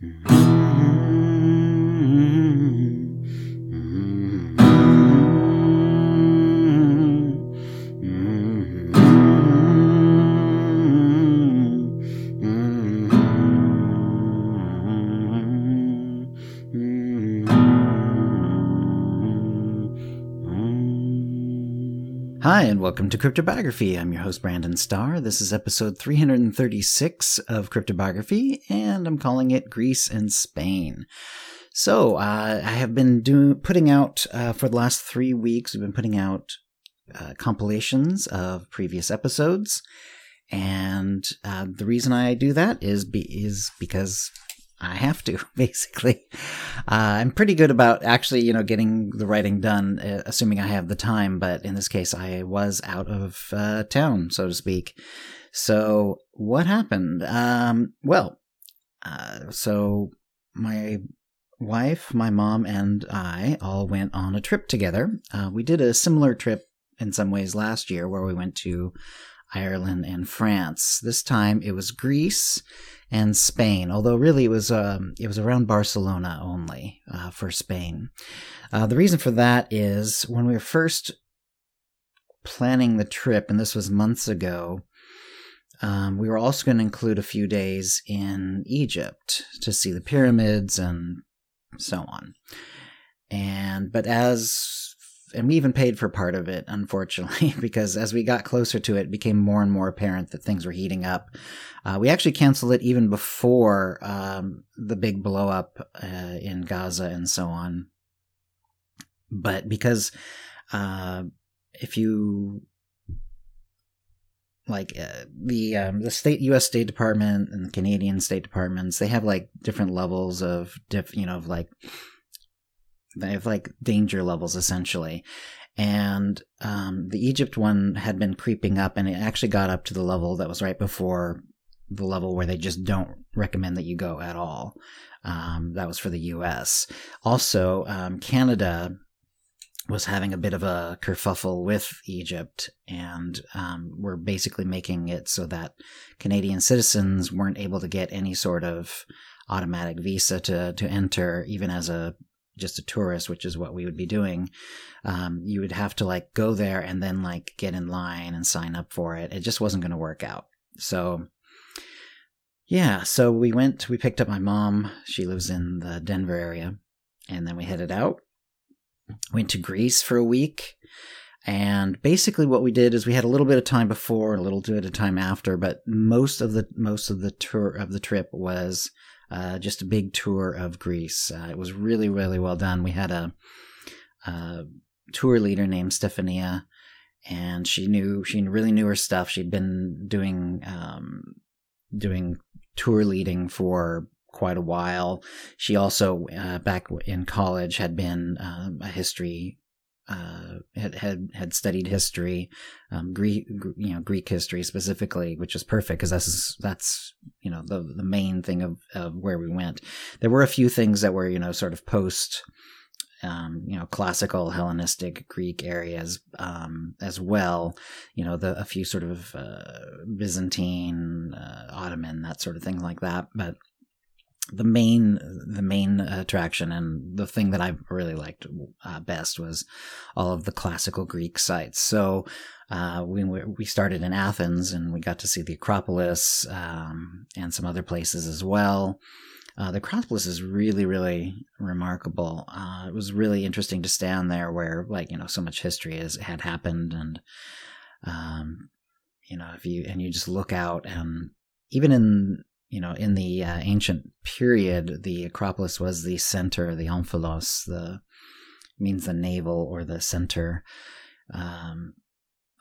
Mm-hmm. Hi, and welcome to Cryptobiography. I'm your host, Brandon Starr. This is episode 336 of Cryptobiography, and I'm calling it Greece and Spain. So, uh, I have been doing putting out uh, for the last three weeks. We've been putting out uh, compilations of previous episodes, and uh, the reason I do that is be, is because I have to, basically. Uh, I'm pretty good about actually, you know, getting the writing done, uh, assuming I have the time. But in this case, I was out of uh, town, so to speak. So what happened? Um, well, uh, so my wife, my mom, and I all went on a trip together. Uh, we did a similar trip in some ways last year, where we went to Ireland and France. This time it was Greece and Spain, although really it was um, it was around Barcelona only uh, for Spain. Uh, the reason for that is when we were first planning the trip, and this was months ago. Um, we were also going to include a few days in Egypt to see the pyramids and so on. And but as and we even paid for part of it, unfortunately, because as we got closer to it, it became more and more apparent that things were heating up. Uh, we actually canceled it even before um, the big blow up uh, in Gaza and so on. But because uh, if you like uh, the um, the state U.S. State Department and the Canadian State Departments, they have like different levels of diff, you know, of like they have like danger levels essentially. And um, the Egypt one had been creeping up, and it actually got up to the level that was right before the level where they just don't recommend that you go at all. Um, that was for the U.S. Also, um, Canada was having a bit of a kerfuffle with Egypt, and um, were basically making it so that Canadian citizens weren't able to get any sort of automatic visa to to enter, even as a just a tourist, which is what we would be doing, um, you would have to like go there and then like get in line and sign up for it. It just wasn't going to work out. So, yeah, so we went, we picked up my mom. She lives in the Denver area. And then we headed out, went to Greece for a week. And basically what we did is we had a little bit of time before a little bit of time after, but most of the, most of the tour of the trip was uh, just a big tour of Greece. Uh, it was really, really well done. We had a, a tour leader named Stefania, and she knew she really knew her stuff. She'd been doing um, doing tour leading for quite a while. She also, uh, back in college, had been uh, a history uh, had had had studied history, um, Greek you know Greek history specifically, which is perfect because that's that's you know the the main thing of, of where we went. There were a few things that were you know sort of post. Um, you know, classical Hellenistic Greek areas um, as well. You know, the a few sort of uh, Byzantine, uh, Ottoman, that sort of thing like that. But the main the main attraction and the thing that I really liked uh, best was all of the classical Greek sites. So uh, we we started in Athens and we got to see the Acropolis um, and some other places as well. Uh, the Acropolis is really really remarkable. Uh, it was really interesting to stand there where like you know so much history has had happened and um, you know if you and you just look out and even in you know, in the uh, ancient period, the Acropolis was the center, the omphalos, the means the navel or the center um,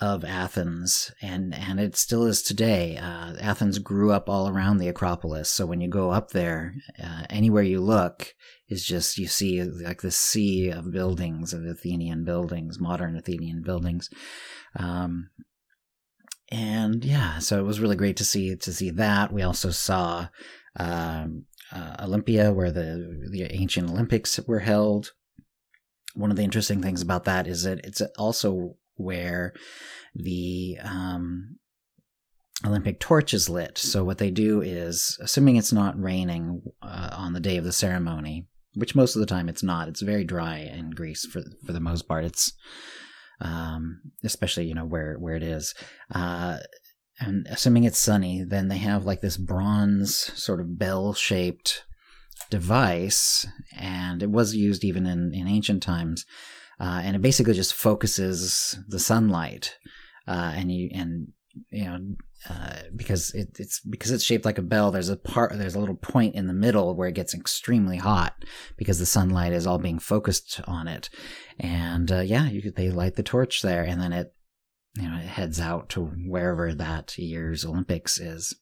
of Athens, and and it still is today. Uh, Athens grew up all around the Acropolis, so when you go up there, uh, anywhere you look is just you see like the sea of buildings of Athenian buildings, modern Athenian buildings. Um, and yeah, so it was really great to see to see that. We also saw um, uh, Olympia, where the the ancient Olympics were held. One of the interesting things about that is that it's also where the um, Olympic torch is lit. So what they do is, assuming it's not raining uh, the day of the ceremony, which most of the time it's not. It's very dry in Greece for for the most part. It's um, especially you know where where it is. Uh, and assuming it's sunny, then they have like this bronze sort of bell shaped device, and it was used even in, in ancient times. Uh, and it basically just focuses the sunlight, uh, and you and you know uh, because it, it's because it's shaped like a bell. There's a part, there's a little point in the middle where it gets extremely hot because the sunlight is all being focused on it. And uh, yeah, you they light the torch there, and then it you know it heads out to wherever that year's Olympics is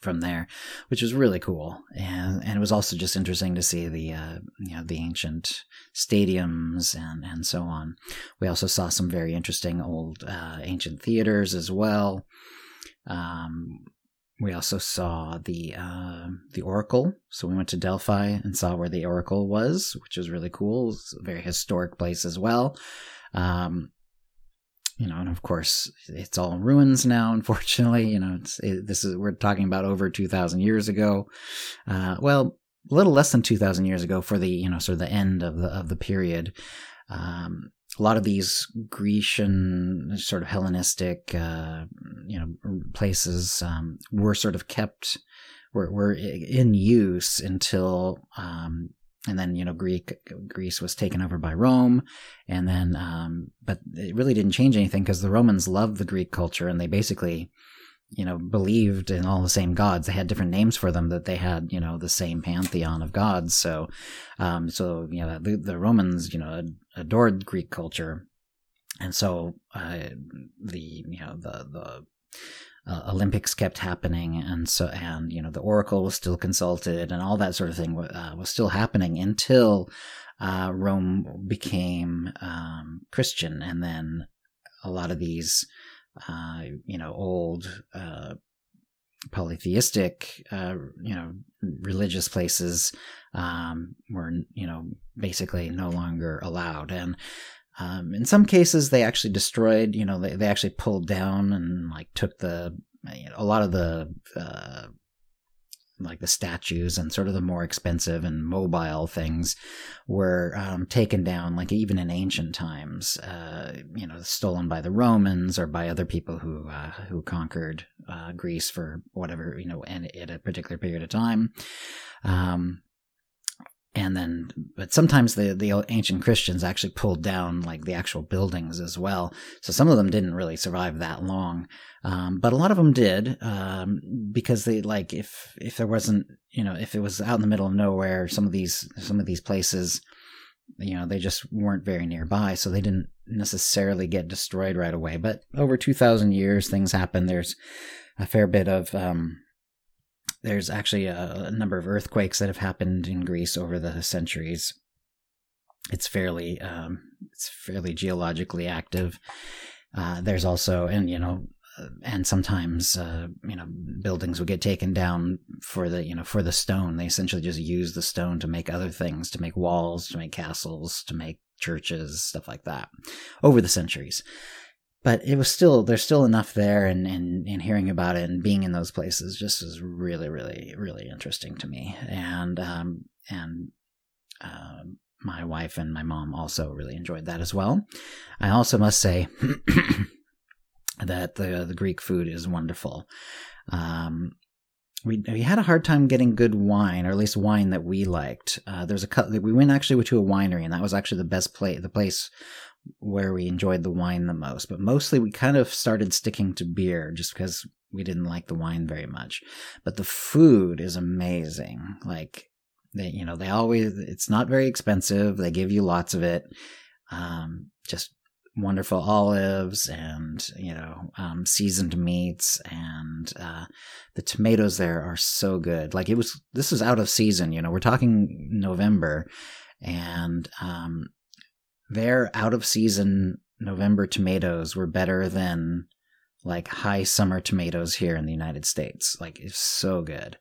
from there, which was really cool. And and it was also just interesting to see the uh, you know the ancient stadiums and and so on. We also saw some very interesting old uh, ancient theaters as well. Um, we also saw the uh, the Oracle. So we went to Delphi and saw where the Oracle was, which was really cool. It's a very historic place as well. Um, you know, and of course, it's all ruins now. Unfortunately, you know, it, this is we're talking about over two thousand years ago. Uh, well, a little less than two thousand years ago for the you know sort of the end of the of the period. Um, a lot of these Grecian sort of Hellenistic, uh, you know, places um, were sort of kept were were in use until. Um, and then you know Greek Greece was taken over by Rome, and then um, but it really didn't change anything because the Romans loved the Greek culture and they basically you know believed in all the same gods they had different names for them that they had you know the same pantheon of gods so um so you know the, the romans you know adored greek culture. And so uh, the you know the the uh, Olympics kept happening, and so and you know the Oracle was still consulted, and all that sort of thing uh, was still happening until uh, Rome became um, Christian, and then a lot of these uh, you know, old uh, polytheistic, uh, you know, religious places um, were, you know, basically no longer allowed. And um, in some cases, they actually destroyed, you know, they, they actually pulled down and like took the, you know, a lot of the uh, like the statues and sort of the more expensive and mobile things were um, taken down, like even in ancient times, uh, you know, stolen by the Romans or by other people who uh, who conquered uh, Greece for whatever you know, and at a particular period of time. Um, and then but sometimes the the ancient christians actually pulled down like the actual buildings as well. So some of them didn't really survive that long. Um, but a lot of them did um, because they like if if there wasn't you know if it was out in the middle of nowhere some of these some of these places you know they just weren't very nearby so they didn't necessarily get destroyed right away. But over 2000 years things happen there's a fair bit of um, there's actually a, a, number of earthquakes that have happened in Greece over the centuries. It's fairly um, it's fairly geologically active. Uh, there's also, and you know, uh, and sometimes uh, you know buildings would get taken down for the you know for the stone. They essentially just use the stone to make other things, to make walls, to make castles, to make churches, stuff like that, over the centuries but it was still there's still enough there and, and and hearing about it and being in those places just is really really really interesting to me. And um and uh, my wife and my mom also really enjoyed that as well. I also must say that the the greek food is wonderful. Um we, we had a hard time getting good wine, or at least wine that we liked. Uh, there's a we went actually to a winery, and that was actually the best place, the place where we enjoyed the wine the most. But mostly we kind of started sticking to beer just because we didn't like the wine very much. But the food is amazing. Like they, you know, they always, it's not very expensive. They give you lots of it. Um, just wonderful olives and, you know, um, seasoned meats and, uh, the tomatoes there are so good. Like it was, this is out of season, you know, we're talking November and, um, their out of season November tomatoes were better than like high summer tomatoes here in the United States. Like it's so good.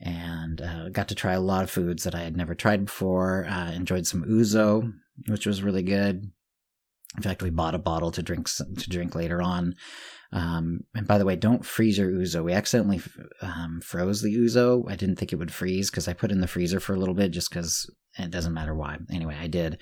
And uh, got to try a lot of foods that I had never tried before. Uh, enjoyed some ouzo, which was really good. In fact, we bought a bottle to drink to drink later on. Um, and by the way, don't freeze your ouzo. We accidentally um, froze the ouzo. I didn't think it would freeze because I put in the freezer for a little bit just because it doesn't matter why. Anyway, I did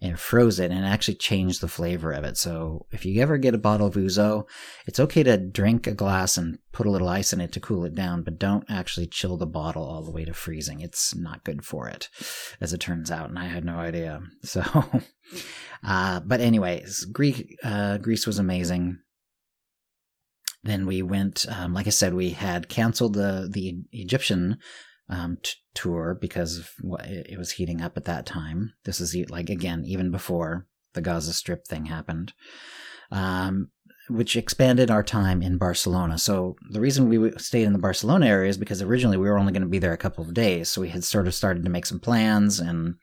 and froze it and it actually changed the flavor of it. So if you ever get a bottle of ouzo, it's okay to drink a glass and put a little ice in it to cool it down, but don't actually chill the bottle all the way to freezing. It's not good for it, as it turns out. And I had no idea. So, uh, but anyways, Greek, uh, Greece was amazing. Then we went, um, like I said, we had canceled the, the Egyptian um, t- tour because of what, it was heating up at that time. This is like, again, even before the Gaza Strip thing happened. Um, which expanded our time in Barcelona. So the reason we stayed in the Barcelona area is because originally we were only going to be there a couple of days. So we had sort of started to make some plans and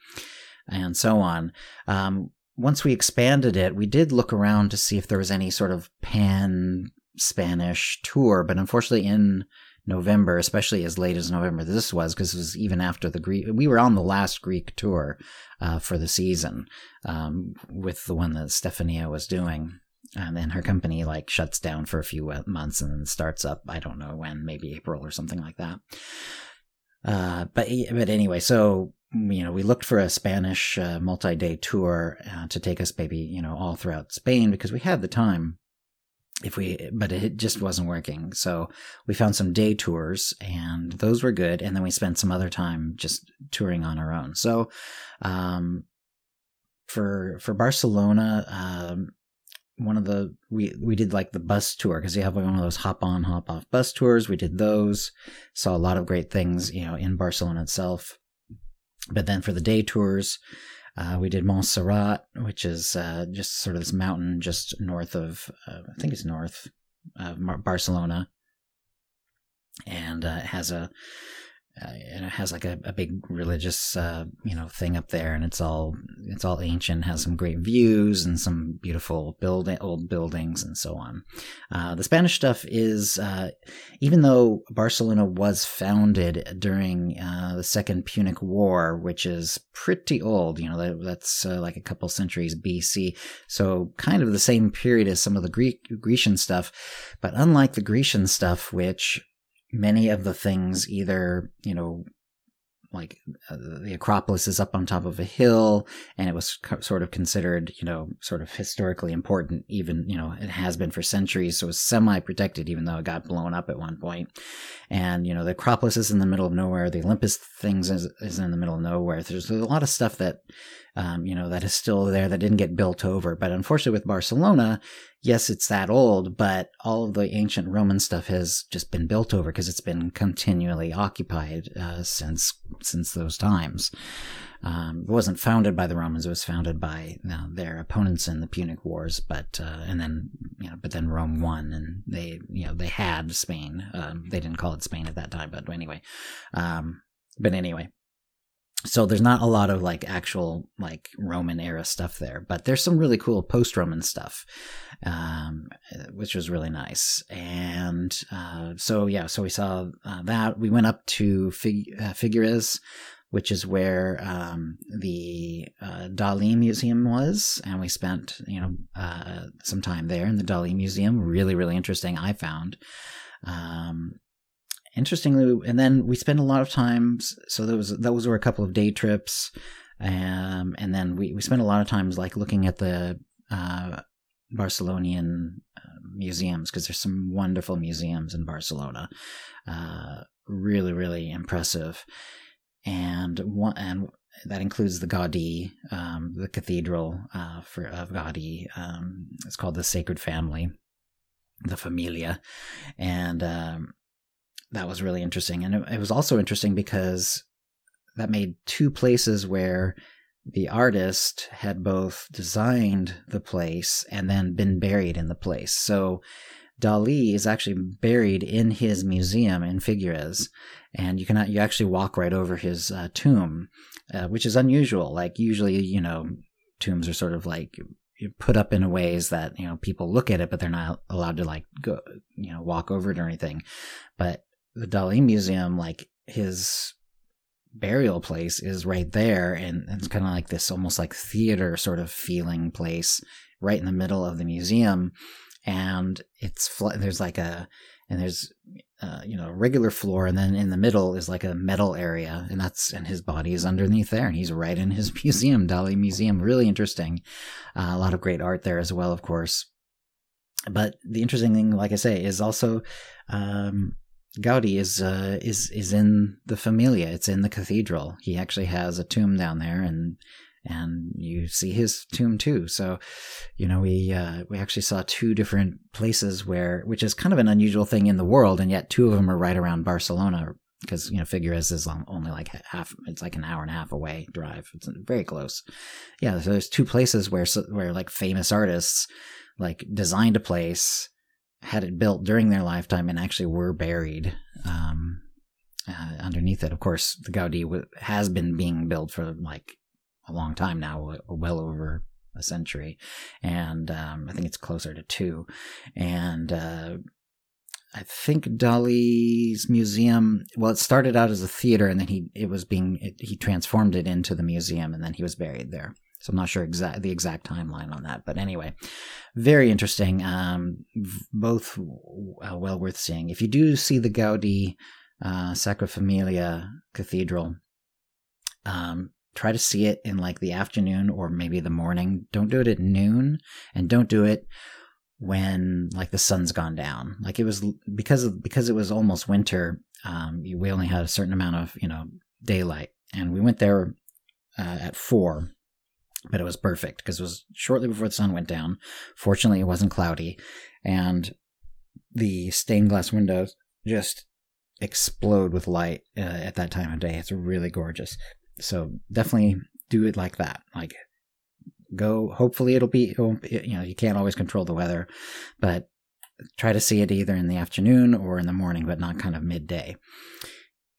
and so on. Um, once we expanded it, we did look around to see if there was any sort of pan Spanish tour, but unfortunately in November, especially as late as November this was, because it was even after the Greek, we were on the last Greek tour uh, for the season um, with the one that Stefania was doing. And then her company like shuts down for a few months and then starts up. I don't know when, maybe April or something like that. Uh, but but anyway, so you know, we looked for a Spanish uh, multi-day tour uh, to take us maybe you know all throughout Spain because we had the time if we but it just wasn't working. So we found some day tours and those were good. And then we spent some other time just touring on our own. So um, for for barcelona um, one of the we we did like the bus tour because you have one of those hop on hop off bus tours. We did those saw a lot of great things you know in barcelona itself. But then for the day tours uh, we did Montserrat, which is uh, just sort of this mountain just north of, uh, I think it's north of Barcelona, and uh, it has a and it has like a, a big religious uh, you know thing up there and it's all it's all ancient has some great views and some beautiful building old buildings and so on. Uh, the spanish stuff is uh, even though barcelona was founded during uh, the second punic war which is pretty old you know that, that's uh, like a couple centuries bc so kind of the same period as some of the greek grecian stuff but unlike the grecian stuff which many of the things either, you know, like uh, the Acropolis is up on top of a hill, and it was co- sort of considered, you know, sort of historically important. Even you know, it has been for centuries, so it's semi-protected, even though it got blown up at one point. And you know, the Acropolis is in the middle of nowhere. The Olympus things is, is in the middle of nowhere. There's, there's a lot of stuff that, um, you know, that is still there that didn't get built over. But unfortunately, with Barcelona, yes, it's that old, but all of the ancient Roman stuff has just been built over because it's been continually occupied uh, since since those times. Um, it wasn't founded by the Romans; it was founded by you know, their opponents in the Punic Wars. But uh, and then you know, but then Rome won, and they you know they had Spain. Um, they didn't call it Spain at that time, but anyway. Um, but anyway, so there's not a lot of like actual like roman era stuff there but there's some really cool post-roman stuff um, which was really nice and uh, so yeah so we saw uh, that we went up to Fig- uh, figueres which is where um, the uh, Dali Museum was, and we spent you know uh, some time there in the Dali Museum. Really, really interesting. I found. Um, interestingly, and then we spent a lot of times. So those those were a couple of day trips, um, and then we we spent a lot of times like looking at the uh, Barcelonian uh, museums because there's some wonderful museums in Barcelona. Uh, really, really impressive, and one and that includes the Gaudi, um, the cathedral uh, for of Gaudi. Um, it's called the Sacred Family, the Familia, and um, that was really interesting. And it, it was also interesting because that made two places where the artist had both designed the place and then been buried in the place. So Dali is actually buried in his museum in Figueres, and you cannot you actually walk right over his uh, tomb, uh, which is unusual. Like usually, you know, tombs are sort of like put up in ways that you know people look at it, but they're not allowed to like go, you know, walk over it or anything. But the Dali Museum, like his burial place is right there, and it's kind of like this almost like theater sort of feeling place right in the middle of the museum, and it's fl- there's like a and there's uh, you know a regular floor and then in the middle is like a metal area and that's and his body is underneath there and he's right in his museum Dali museum. Really interesting. Uh, a lot of great art there as well of course. But the interesting thing like i say is also um, Gaudi is uh, is is in the Familia. It's in the cathedral. He actually has a tomb down there, and and you see his tomb too. So, you know, we uh, we actually saw two different places where, which is kind of an unusual thing in the world, and yet two of them are right around Barcelona because you know Figueres is only like half. It's like an hour and a half away drive. It's very close. Yeah, so there's two places where where like famous artists like designed a place, had it built during their lifetime, and actually were buried. Um, uh, underneath it, of course, the Gaudi w- has been being built for like a long time now, well over a century, and um, I think it's closer to two. And uh, I think Dali's museum. Well, it started out as a theater, and then he it was being it, he transformed it into the museum, and then he was buried there. So I'm not sure exact the exact timeline on that, but anyway, very interesting. Um, both uh, well worth seeing. If you do see the Gaudi uh, Sacra Familia Cathedral, um, try to see it in like the afternoon or maybe the morning. Don't do it at noon and don't do it when like the sun's gone down. Like it was because of because it was almost winter. Um, we only had a certain amount of you know daylight, and we went there uh, at four, but it was perfect because it was shortly before the sun went down. Fortunately, it wasn't cloudy, and the stained glass windows just explode with light uh, at that time of day. It's really gorgeous. So definitely do it like that. Like go. Hopefully it'll be. You know, you can't always control the weather, but try to see it either in the afternoon or in the morning, but not kind of midday.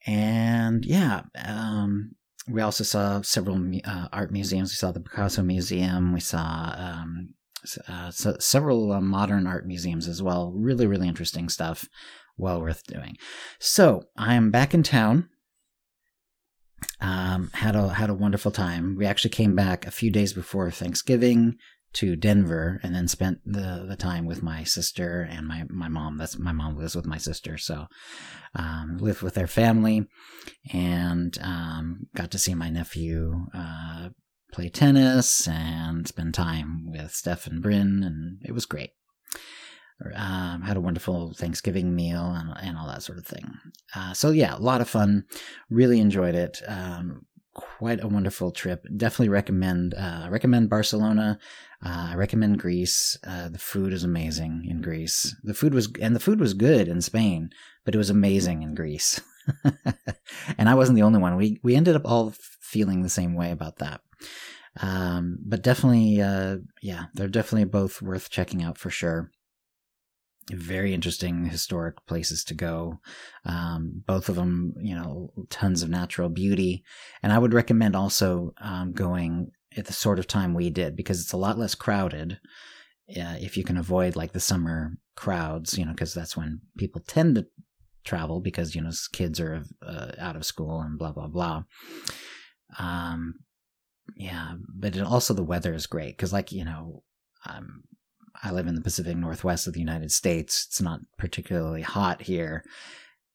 And yeah, um, we also saw several uh, art museums. We saw the Picasso Museum. We saw um, uh, so several uh, modern art museums as well. Really, really interesting stuff. Well worth doing. So I am back in town um, had a had a wonderful time. We actually came back a few days before Thanksgiving to Denver, and then spent the the time with my sister and my my mom. That's my mom lives with my sister, so um, lived with their family, and um, got to see my nephew uh, play tennis and spend time with Steph and Bryn, and it was great um, had a wonderful Thanksgiving meal and, and all that sort of thing. Uh, so yeah, a lot of fun. Really enjoyed it. Um, quite a wonderful trip. Definitely recommend uh, recommend Barcelona. Uh, I recommend Greece. Uh, the food is amazing in Greece. The food was and the food was good in Spain, but it was amazing in Greece. and I wasn't the only one. We we ended up all feeling the same way about that. Um, but definitely, uh, yeah, they're definitely both worth checking out for sure very interesting historic places to go. Um, both of them, you know, tons of natural beauty. And I would recommend also um, going at the sort of time we did because it's a lot less crowded. Uh, if you can avoid like the summer crowds, you know, because that's when people tend to travel because you know kids are uh, out of school and blah blah blah. Um, yeah, but it, also the weather is great because, like you know, um, I live in the Pacific Northwest of the United States. It's not particularly hot here.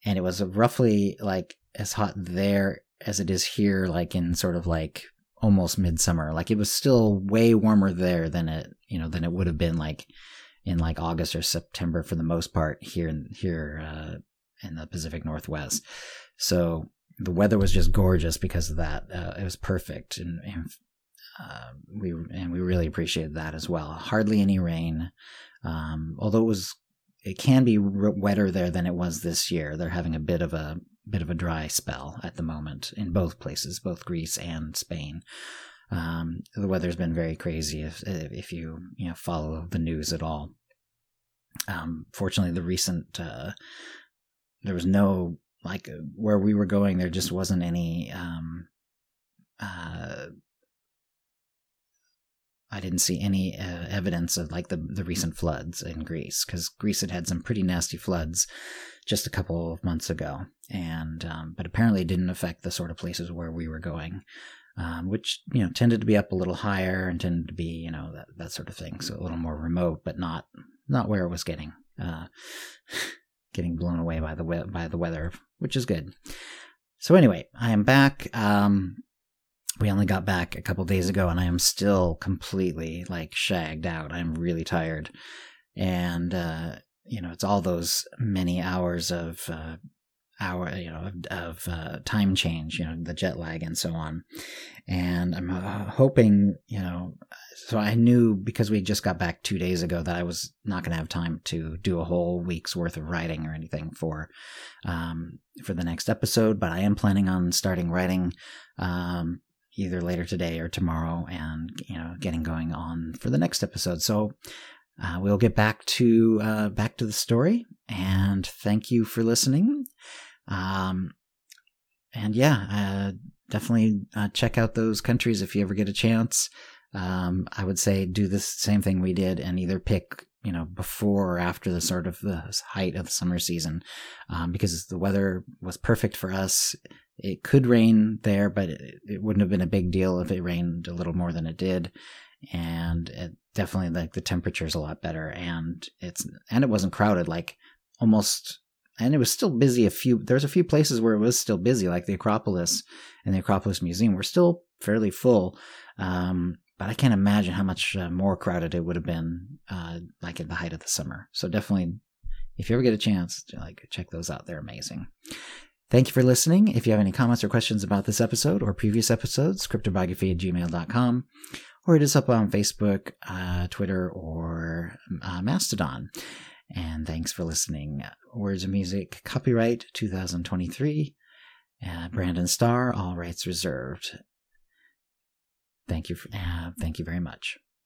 And it was roughly like as hot there as it is here, like in sort of like almost midsummer. Like it was still way warmer there than it, you know, than it would have been like in like August or September for the most part here in here uh, in the Pacific Northwest. So the weather was just gorgeous because of that. Uh, it was perfect, and, and uh, we and we really appreciated that as well. Hardly any rain, um, although it was it can be wetter there than it was this year. They're having a bit of a bit of a dry spell at the moment in both places, both Greece and Spain. Um, the weather's been very crazy if if you you know follow the news at all. Um, fortunately, the recent uh, there was no like where we were going. There just wasn't any um, uh, I didn't see any uh, evidence of like the the recent floods in Greece because Greece had had some pretty nasty floods just a couple of months ago, and um, but apparently it didn't affect the sort of places where we were going, um, which you know tended to be up a little higher and tended to be you know that that sort of thing, so a little more remote, but not not where it was getting uh, getting blown away by the we- by the weather, which is good. So anyway, I am back. Um, we only got back a couple days ago and I am still completely like shagged out. I'm really tired. And, uh, you know, it's all those many hours of, uh, hour, you know, of, uh, time change, you know, the jet lag and so on. And I'm uh, hoping, you know, so I knew because we just got back two days ago that I was not going to have time to do a whole week's worth of writing or anything for, um, for the next episode, but I am planning on starting writing, um, either later today or tomorrow and you know getting going on for the next episode. So uh, we'll get back to uh, back to the story and thank you for listening. Um, and yeah uh, definitely uh, check out those countries if you ever get a chance. Um, i would say do the same thing we did and either pick you know before or after the sort of the height of the summer season um, because the weather was perfect for us it could rain there, but it, it, wouldn't have been a big deal if it rained a little more than it did. And it definitely like the temperature is a lot better, and it's and it wasn't crowded like almost. And it was still busy. A few there's a few places where it was still busy, like the Acropolis and the Acropolis Museum were still fairly full. Um, but I can't imagine how much uh, more crowded it would have been, uh, like at the height of the summer. So definitely, if you ever get a chance, like check those out. They're amazing. Thank you for listening. If you have any comments or questions about this episode or previous episodes, cryptobiography at gmail.com, or hit us up on Facebook, uh, Twitter, or uh, Mastodon. And thanks for listening. Words of Music, copyright 2023. Uh, Brandon Starr, all rights reserved. Thank you. For, uh, thank you very much.